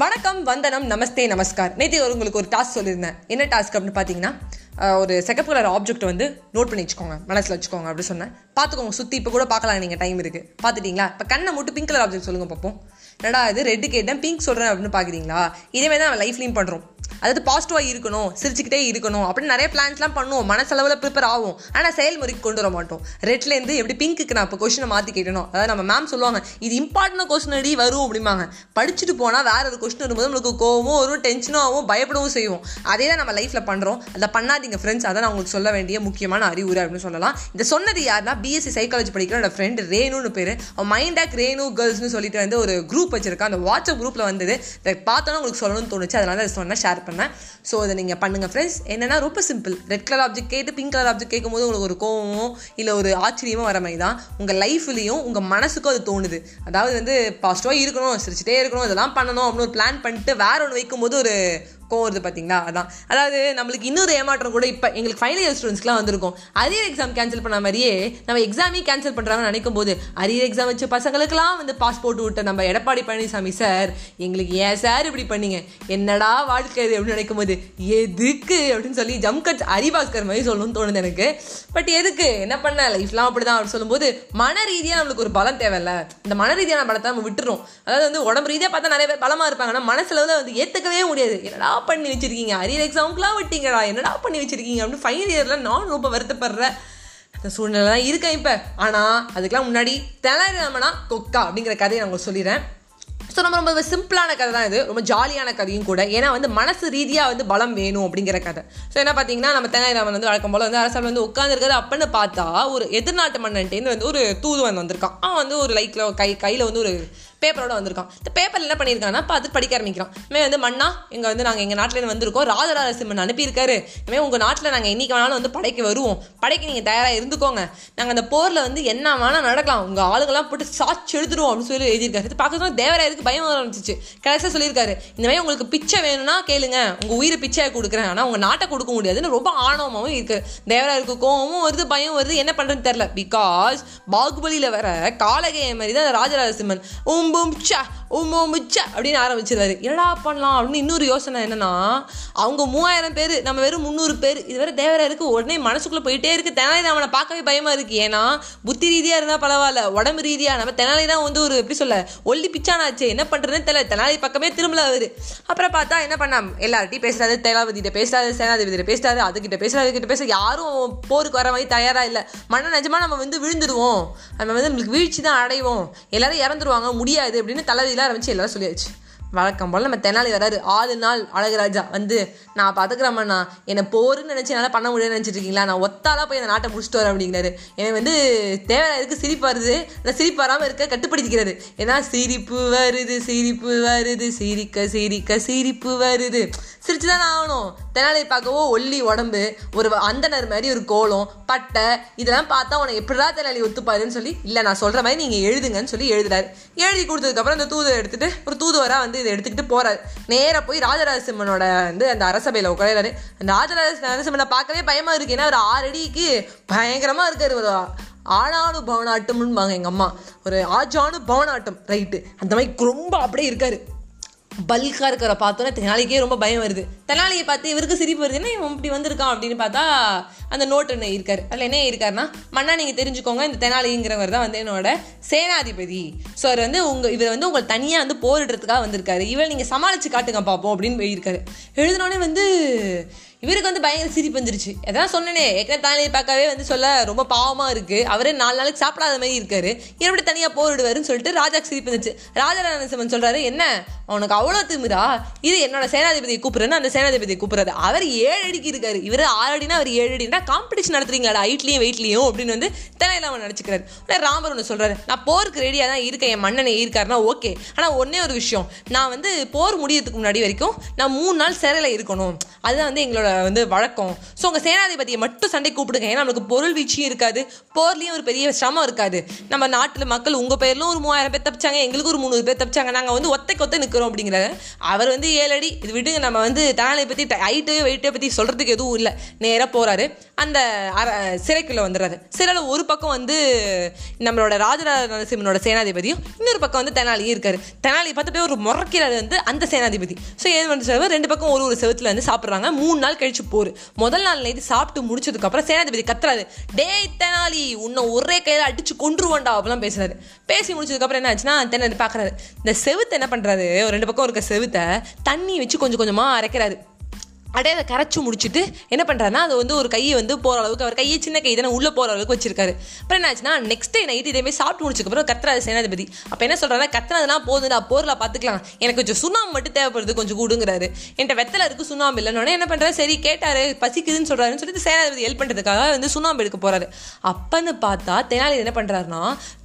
வணக்கம் வந்தனம் நமஸ்தே நமஸ்கார். நேற்று உங்களுக்கு ஒரு டாஸ்க் சொல்லியிருந்தேன். என்ன டாஸ்க் அப்படின்னு பார்த்தீங்கன்னா ஒரு செகப்பு கலர் ஆப்ஜெக்ட் வந்து நோட் பண்ணி வச்சுக்கோங்க மனசில் வச்சுக்கோங்க அப்படின்னு சொன்னேன். பார்த்துக்கோங்க சுற்றி இப்போ கூட பார்க்கலாம் நீங்கள் டைம் இருக்குது பார்த்துட்டீங்களா? இப்போ கண்ணை மட்டும் பிங்க் கலர் ஆப்ஜெக்ட் சொல்லுங்கள் பார்ப்போம் என்னடா இது ரெட்டு கேட்டேன் பிங்க் சொல்கிறேன் அப்படின்னு பார்க்குறீங்களா இதே தான் நம்ம பண்ணுறோம் அதாவது பாசிட்டிவாக இருக்கணும் சிரிச்சுக்கிட்டே இருக்கணும் அப்படின்னு நிறைய பிளான்ஸ்லாம் பண்ணுவோம். மனசளவில் ப்ரிப்பேர் ஆகும். ஆனால் செயல்முறைக்கு கொண்டு வர மாட்டோம். ரெட்லேருந்து எப்படி பிங்க்குக்கு நான் இப்போ கொஷினை மாற்றி கேட்டணும் அதாவது நம்ம மேம் சொல்லுவாங்க இது இம்பார்ட்டன்ட் கொஸ்டின் அடி வரும் அப்படிம்பாங்க. படிச்சுட்டு போனால் வேற ஒரு கொஸ்டின் வரும்போது நம்மளுக்கு கோவமும் வரும் டென்ஷனும் ஆகும் பயப்படவும் செய்வோம். அதே தான் நம்ம லைஃப்பில் பண்ணுறோம் அதை பண்ணாதீங்க ஃப்ரெண்ட்ஸ் அதான் நான் உங்களுக்கு சொல்ல வேண்டிய முக்கியமான அறிவுரை அப்படின்னு சொல்லலாம். இந்த சொன்னது யாருன்னா பிஎஸ்சி சைக்காலஜி படிக்கிற என்னோட ரேணுன்னு பேர். மைண்ட் ஆக் ரேணு கேர்ள்ஸ்னு சொல்லிட்டு வந்து ஒரு குரூப் வச்சிருக்கேன். அந்த வாட்ஸ்அப் குரூப்பில் வந்தது. இதை பார்த்தோன்னா உங்களுக்கு சொல்லணும்னு தோணுச்சு. அதனால அதை சொன்னேன் ஷேர் பண்ணேன் ஸோ இதை நீங்கள் பண்ணுங்கள் ஃப்ரெண்ட்ஸ் என்னன்னா ரொம்ப சிம்பிள் ரெட் கலர் ஆப்ஜெக்ட் கேட்டு பிங்க் கலர் ஆப்ஜெக்ட் கேட்கும்போது உங்களுக்கு ஒரு கோவமோ இல்லை ஒரு ஆச்சரியமோ வர மாதிரி தான். உங்கள் லைஃப்லேயும் உங்கள் மனசுக்கும் அது தோணுது. அதாவது வந்து பாசிட்டிவாக இருக்கணும் சிரிச்சிட்டே இருக்கணும் இதெல்லாம் பண்ணணும் அப்படின்னு ஒரு பிளான் பண்ணிட்டு வேற ஒன்று வைக்கும்போது ஒரு கோவம் வருது பார்த்தீங்களா அதான். அதாவது நம்மளுக்கு இன்னொரு ஏமாற்றம் கூட இப்போ எங்களுக்கு ஃபைனல் இயர் ஸ்டூடெண்ட்ஸ்க்குலாம் வந்திருக்கும். அரியர் எக்ஸாம் கேன்சல் பண்ண மாதிரியே நம்ம எக்ஸாமே கேன்சல் பண்ணுறாங்கன்னு நினைக்கும் போது அரியர் எக்ஸாம் வச்ச பசங்களுக்கெல்லாம் வந்து பாஸ்போர்ட் விட்ட நம்ம எடப்பாடி பழனிசாமி சார் எங்களுக்கு ஏன் சார் இப்படி பண்ணீங்க? என்னடா வாழ்க்கை இது அப்படின்னு நினைக்கும் போது எதுக்கு அப்படின்னு சொல்லி ஜம்கட் அரிபாஸ்கர் மாதிரி சொல்லணும்னு தோணுது எனக்கு. பட் எதுக்கு? என்ன பண்ண? லைஃப்லாம் அப்படிதான் அப்படின்னு சொல்லும்போது மன ரீதியாக நம்மளுக்கு ஒரு பலம் தேவையில்ல. இந்த மன ரீதியான பலத்தை நம்ம விட்டுறோம். அதாவது வந்து உடம்பு ரீதியாக பார்த்தா நிறைய பேர் பலமாக இருப்பாங்க. ஆனால் மனசுல வந்து ஏற்றுக்கவே முடியாது. என்னடா பண்ணி வச்சிருக்கீங்க. அரியர் எக்ஸாமுக்குலாம் விட்டீங்கடா. என்னடா பண்ணி வச்சிருக்கீங்க? அப்படின்னு ஃபைனல் இயரில் நான் ரொம்ப வருத்தப்படுறேன் அந்த சூழ்நிலை தான் இருக்கேன் இப்போ. ஆனால் அதுக்கெலாம் முன்னாடி தெனாலிராமனா கொக்கா அப்படிங்கிற கதையை நான் உங்களுக்கு சொல்லிடுறேன். ஸோ நம்ம ரொம்ப சிம்பிளான கதை தான் இது. ரொம்ப ஜாலியான கதையும் கூட. ஏன்னா வந்து மனசு ரீதியாக வந்து பலம் வேணும் அப்படிங்கிற கதை. ஸோ என்ன பார்த்தீங்கன்னா நம்ம தெனாலிராமன் வந்து வழக்கம் போல் வந்து அரசால் வந்து உட்காந்துருக்காரு அப்படின்னு பார்த்தா ஒரு எதிர்நாட்டு மன்னன்ட்டேருந்து வந்து ஒரு தூதுவன் வந்திருக்கான். அவன் வந்து ஒரு லைக்கில் கை கையில் வந்து ஒரு பேப்பரோட வந்திருக்கான். இந்த பேப்பர் என்ன பண்ணியிருக்கான்னா பார்த்து படிக்க ஆரம்பிக்கிறான். இவன் வந்து மண்ணா இங்கே வந்து நாங்கள் எங்கள் நாட்டிலேருந்து வந்திருக்கோம். ராஜராஜ சிம்மன் அனுப்பியிருக்காரு. இனிமேல் உங்கள் நாட்டில் நாங்கள் என்றைக்கு வேணாலும் வந்து படைக்க வருவோம். படைக்கு நீங்கள் தயாராக இருந்துக்கோங்க. நாங்கள் அந்த போரில் வந்து என்ன வேணால் நடக்கலாம். உங்கள் ஆளுங்கெல்லாம் போட்டு சாட்சி எழுதுருவோம் அப்படின்னு சொல்லி எழுதியிருக்காரு. இது பார்க்கறது தேவராயருக்கு பயம் வர ஆரம்பிச்சிச்சு. கடைசியாக சொல்லியிருக்காரு இந்த மாதிரி உங்களுக்கு பிச்சை வேணும்னா கேளுங்க. உங்கள் உயிரை பிச்சை கொடுக்குறேன். ஆனால் உங்கள் நாட்டை கொடுக்க முடியாதுன்னு ரொம்ப ஆணவமாகவும் இருக்குது தேவராயருக்கு கோவமும் வருது பயம் வருது. என்ன பண்ணுறதுன்னு தெரில பிகாஸ் பாகுபலியில் வர காலகைய மாதிரி தான் ராஜராஜ சிம்மன். உம்பும் சா உம்பும் முச்சா அப்படின்னு ஆரம்பிச்சிருவாரு. என்னடா பண்ணலாம் அப்படின்னு இன்னொரு யோசனை என்னன்னா அவங்க மூவாயிரம் பேர் நம்ம வெறும் முந்நூறு பேர் இதுவரை வேற தேவராயருக்கு உடனே மனசுக்குள்ளே போயிட்டே இருக்கு. தெனாலிராமனை பார்க்கவே பயமா இருக்கு. ஏன்னா புத்தி ரீதியாக இருந்தால் பரவாயில்ல உடம்பு ரீதியாக நம்ம தெனாலி தான் வந்து ஒரு எப்படி சொல்ல ஒல்லி பிச்சானாச்சு என்ன பண்ணுறதுன்னு தெரியல. தெனாலி பக்கமே திரும்பல அவரு. அப்புறம் பார்த்தா என்ன பண்ண எல்லார்ட்டையும் பேசுறாரு தேலாவதிட்ட பேசுறாரு சேனாதிபதியிட்ட பேசுறாரு அதுக்கிட்ட பேசுறாரு அதுக்கிட்ட பேச யாரும் போருக்கு வர மாதிரி தயாரா இல்லை. மன நிஜமா நம்ம வந்து விழுந்துருவோம் நம்ம வந்து நம்மளுக்கு வீழ்ச்சி தான் அடைவோம். எல்லாரும் இறந்துருவாங்க முடியாது. அப்படின்னு தலைவியில ஆரம்பிச்சு எல்லாரும் சொல்லியாச்சு. வழக்கம் போல் நம்ம தெனாலி வராரு. ஆறு நாள் அழகராஜா வந்து நான் பார்த்துக்கிறேம்மா என்னை போருன்னு நினச்சி என்னால் பண்ண முடியாதுன்னு நினச்சிட்டு இருக்கீங்களா நான் ஒத்தாலாக போய் அந்த நாட்டை முடிச்சுட்டு வரேன் அப்படிங்கிறாரு. எனக்கு வந்து தேவையாருக்கு சிரிப்பு வருது? அந்த சிரிப்பு வராமல் இருக்க கட்டுப்படுத்திக்கிறாரு. ஏன்னா சிரிப்பு வருது சிரிப்பு வருது சிரிக்க சிரிக்க சிரிப்பு வருது. சிரிச்சு தானே ஆகணும். தெனாலி பார்க்கவோ ஒல்லி உடம்பு ஒரு அந்தனர் மாதிரி ஒரு கோலம் பட்டை இதெல்லாம் பார்த்தா உனக்கு எப்படிடா தெனாலி ஒத்துப்பாருன்னு சொல்லி இல்லை நான் சொல்கிற மாதிரி நீங்கள் எழுதுங்கன்னு சொல்லி எழுதுறாரு. எழுதி கொடுத்ததுக்கப்புறம் அந்த தூதை எடுத்துகிட்டு ஒரு தூதுவராக வந்து இதை எடுத்துக்கிட்டு போறாரு. நேராக போய் ராஜராஜ சிம்மனோட வந்து அந்த அரசபையில் உட்காராரு அந்த ராஜராஜ நரசிம்மனை பார்க்கவே பயமா இருக்கு. ஏன்னா ஒரு ஆறு அடிக்கு பயங்கரமா இருக்காரு ஒரு ஆணானு பவனாட்டம்னுபாங்க எங்க அம்மா. ஒரு ஆஜானு பவனாட்டம். ரைட்டு. அந்த மாதிரி ரொம்ப அப்படியே இருக்காரு. பல்காக இருக்கிற பார்த்தோன்னே தெனாலிக்கே ரொம்ப பயம் வருது. தெனாலியை பார்த்து இவருக்கு சிரிப்பு வருது. என்ன இவன் இப்படி வந்திருக்கான் அப்படின்னு பார்த்தா அந்த நோட் என்ன இருக்கார். அதில் என்ன இருக்காருன்னா மண்ணா நீங்கள் தெரிஞ்சுக்கோங்க இந்த தெனாலிங்கிறவர் தான் வந்து என்னோட சேனாதிபதி. ஸோ அவர் வந்து உங்கள் இவர் வந்து உங்களை தனியாக வந்து போரிடுறதுக்காக வந்திருக்காரு. இவர் நீங்கள் சமாளித்து காட்டுங்க பார்ப்போம் அப்படின்னு போயிருக்காரு. எழுதினோடனே வந்து இவருக்கு வந்து பயங்கர சிரிப்பு வந்துருச்சு. எதான் சொன்னனே ஏற்கனவே தானியை பார்க்கவே வந்து சொல்ல ரொம்ப பாவமாக இருக்குது அவரே நாலு நாளைக்கு சாப்பிடாத மாதிரி இருக்காரு. எப்படி தனியாக போரிடுவாருன்னு சொல்லிட்டு ராஜாக்கு சிரிப்பு வந்துச்சு. ராஜராஜ சொல்கிறாரு என்ன? அவனுக்கு அவ்வளோ திமிரா? இது என்னோட சேனாதிபதியை கூப்பிடுறேன்னு அந்த சேனாதிபதியை கூப்பிடுறாரு. அவர் ஏழு அடிக்கு இருக்காரு. இவர் ஆறு அடினா அவர் ஏழு அடினா காம்படிஷன் நடத்துறீங்களா ஹைட்லையும் வெயிட்லையும் அப்படின்னு வந்து தெனாலிராமன் நினச்சிக்கிறாரு உடனே ராமர் ஒன்று சொல்கிறாரு நான் போருக்கு ரெடியாக தான் இருக்கேன். என் மன்னனை இருக்காருன்னா ஓகே ஆனால் ஒன்றே ஒரு விஷயம். நான் வந்து போர் முடியறதுக்கு முன்னாடி வரைக்கும் நான் மூணு நாள் சிறையில் இருக்கணும். அதுதான் வந்து எங்களோட வந்து வழக்கம். ஸோ உங்கள் சேனாதிபதியை மட்டும் சண்டை கூப்பிடுங்க. ஏன்னா நம்மளுக்கு பொருள் வீழ்ச்சியும் இருக்காது. போர்லேயும் ஒரு பெரிய சிரமம் இருக்காது. நம்ம நாட்டில் மக்கள் உங்கள் பேர்லும் ஒரு மூவாயிரம் பேர் தப்பிச்சாங்க எங்களுக்கு ஒரு முந்நூறு பேர் தப்பிச்சாங்க. நாங்கள் வந்து ஒத்தைக்கு ஒத்த நிற்கிறோம் அப்படிங்கிறாரு அவர் வந்து ஏழு அடி இது விடுங்க நம்ம வந்து தனாலை பற்றி ஹைட்டையோ வெயிட்டை பற்றி சொல்கிறதுக்கு எதுவும் இல்லை. நேராக போகிறாரு அந்த அர சிறைக்குள்ளே வந்துடுறாரு. சிறையில் ஒரு பக்கம் வந்து நம்மளோட ராஜராஜ நரசிம்மனோட சேனாதிபதியும் இன்னொரு பக்கம் வந்து தெனாலியும் இருக்காரு. தெனாலி பார்த்துட்டு ஒரு முறைக்கிறது வந்து அந்த சேனாதிபதி. ஸோ ஏன் பண்ணுறது ரெண்டு பக்கம் ஒரு ஒரு செவத்தில் வந்து சாப்பிட்றாங்க. மூணு நாள் கழிச்சு போர். முதல் நாள் நைட்டு சாப்பிட்டு முடிச்சதுக்கப்புறம் சேனாதிபதி கத்துறாரு. டேய் தெனாலி உன்னை ஒரே கையில் அடிச்சு கொன்றுவண்டா அப்படிலாம் பேசுறாரு. பேசி முடிச்சதுக்கப்புறம் என்ன ஆச்சுன்னா தெனாலி பார்க்குறாரு இந்த செவுத்தை என்ன பண்ணுறாரு ரெண்டு பக்கம் இருக்க செவுத்தை தண்ணி வச்சு கொஞ்சம் கொஞ்சமாக அரைக்கிறாரு. அப்படியே அதை கரைச்சி முடிச்சுட்டு என்ன பண்ணுறாருன்னா அது வந்து ஒரு கையை வந்து போகிற அளவுக்கு அவர் கையை சின்ன கை தானே உள்ளே போகிற அளவுக்கு வச்சிருக்காரு. அப்புறம் என்ன ஆச்சுன்னா நெக்ஸ்ட் டே நைட் இதேமாதிரி சாப்பிட்டு முடிச்சதுக்கப்புறம் கத்துறாரு சேனாதிபதி. அப்போ என்ன சொல்கிறாரு கத்துனதுலாம் போதுடா போரில் பார்த்துக்கலாம். எனக்கு கொஞ்சம் சுண்ணாம்பு மட்டும் தேவைப்படுது கொஞ்சம் கூடுங்கிறாரு. என்கிட்ட வெத்தலை இருக்குது சுண்ணாம்பு இல்லைன்னு என்ன பண்ணுறாரு சரி கேட்டார் பசிக்குதுன்னு சொல்கிறாருன்னு சொல்லிட்டு சேனாதிபதி ஹெல்ப் பண்ணுறதுக்காக வந்து சுண்ணாம்பு எடுக்க போகிறாரு அப்பன்னு பார்த்தா தெனாலி என்ன பண்ணுறாருன்னா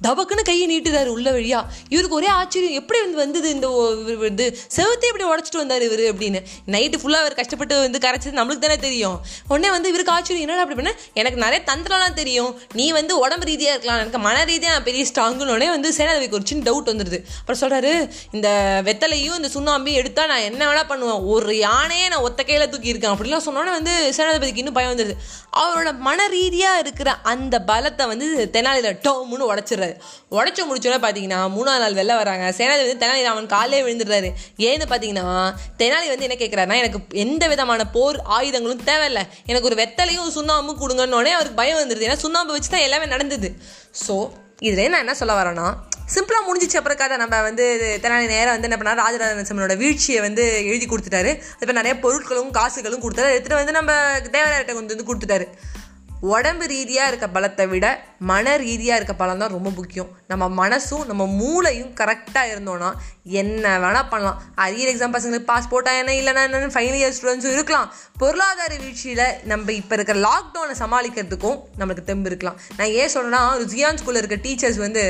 தபக்குன்னு கையை நீட்டுறாரு உள்ள வழியா. இவருக்கு ஒரே ஆச்சரியம் எப்படி வந்து வந்தது இந்த இது இவர் வந்து எப்படி உடச்சிட்டு வந்தார் இவர் அப்படின்னு. நைட்டு ஃபுல்லாக அவர் கஷ்டப்பட்டு வந்து கரைச்சது நம்மளுக்கு தானே தெரியும். உடனே வந்து இவருக்கு ஆச்சரியம் என்னடா அப்படி பண்ண? எனக்கு நிறைய தந்திரம்லாம் தெரியும். நீ வந்து உடம்பு ரீதியாக இருக்கலாம். எனக்கு மன ரீதியாக நான் பெரிய ஸ்ட்ராங்குன்னு வந்து சேனாதிபதிக்கு ஒரு சின்ன டவுட் வந்துடுது அப்புறம் சொல்கிறாரு இந்த வெத்தலையும் இந்த சுண்ணாம்பையும் எடுத்தால் நான் என்ன வேணால் பண்ணுவேன். ஒரு யானையே நான் ஒத்த கையில் தூக்கி இருக்கேன். அப்படிலாம் சொன்னோன்னே வந்து சேனாதிபதிக்கு இன்னும் பயம் வந்துடுது அவரோட மன ரீதியாக இருக்கிற அந்த பலத்தை வந்து தெனாலியில் டோம்னு உடச்சிடுறாரு. உடச்சி முடிச்சோன்னே பார்த்தீங்கன்னா மூணாவது நாள் வெளில வராங்க. சேனாதிபதி தெனாலி அவன் காலையே விழுந்துடுறாரு. ஏன்னு பார்த்தீங்கன்னா தெனாலி வந்து என்ன கேட்குறாருன்னா எனக்கு எந்த விதமான போர் ஆயுதங்களும் தேவையில்லை. எனக்கு ஒரு வெத்தலையும் சுண்ணாம்பும் கொடுங்கன்னொடனே அவருக்கு பயம் வந்துடுது ஏன்னா சுண்ணாம்பு வச்சு தான் எல்லாமே நடந்தது. ஸோ இதில் நான் என்ன சொல்ல வரேன்னா சிம்பிளாக முடிஞ்சிச்சு அப்புறம் கதை. நம்ம வந்து தெனாலி நேரம் வந்து என்ன பண்ணார்? ராஜராஜ நரசிம்மனோட வீழ்ச்சியை வந்து எழுதி கொடுத்துட்டாரு. இப்போ நிறைய பொருட்களும் காசுகளும் கொடுத்தாரு. எடுத்துகிட்டு வந்து நம்ம தேவராயிட்ட கொண்டு வந்து கொடுத்துட்டாரு. உடம்பு ரீதியாக இருக்க பலத்தை விட மன ரீதியாக இருக்க பலம் தான் ரொம்ப முக்கியம். நம்ம மனசும் நம்ம மூளையும் கரெக்டாக இருந்தோன்னா என்ன வேணால் பண்ணலாம். அரியர் எக்ஸாம் பசங்களுக்கு பாஸ்போர்ட்டாக என்ன இல்லைன்னா என்னென்னு ஃபைனல் இயர் ஸ்டூடெண்ட்ஸும் இருக்கலாம். பொருளாதார வீழ்ச்சியில் நம்ம இப்போ இருக்கிற லாக்டவுனை சமாளிக்கிறதுக்கும் நம்மளுக்கு தெம்பு இருக்கலாம். நான் ஏன் சொல்கிறேன்னா ஒரு ஜியான் ஸ்கூலில் இருக்க டீச்சர்ஸ் வந்து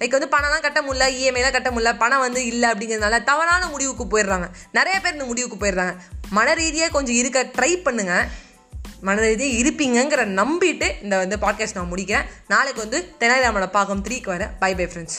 லைக் வந்து பணம்லாம் கட்ட முடியல இஎம்ஐலாம் கட்ட முடியல பணம் வந்து இல்லை அப்படிங்கிறதுனால தவறான முடிவுக்கு போயிடுறாங்க. நிறைய பேர் இந்த முடிவுக்கு போயிடுறாங்க. மன ரீதியாக கொஞ்சம் இருக்க ட்ரை பண்ணுங்கள் மனதை இருப்பீங்கங்கிற நம்பிட்டு இந்த வந்து பாட்காஸ்ட் நான் முடிக்கிறேன். நாளைக்கு வந்து தெனாலிராமனை பாகம் த்ரீக்கு வரேன் பை பை ஃப்ரெண்ட்ஸ்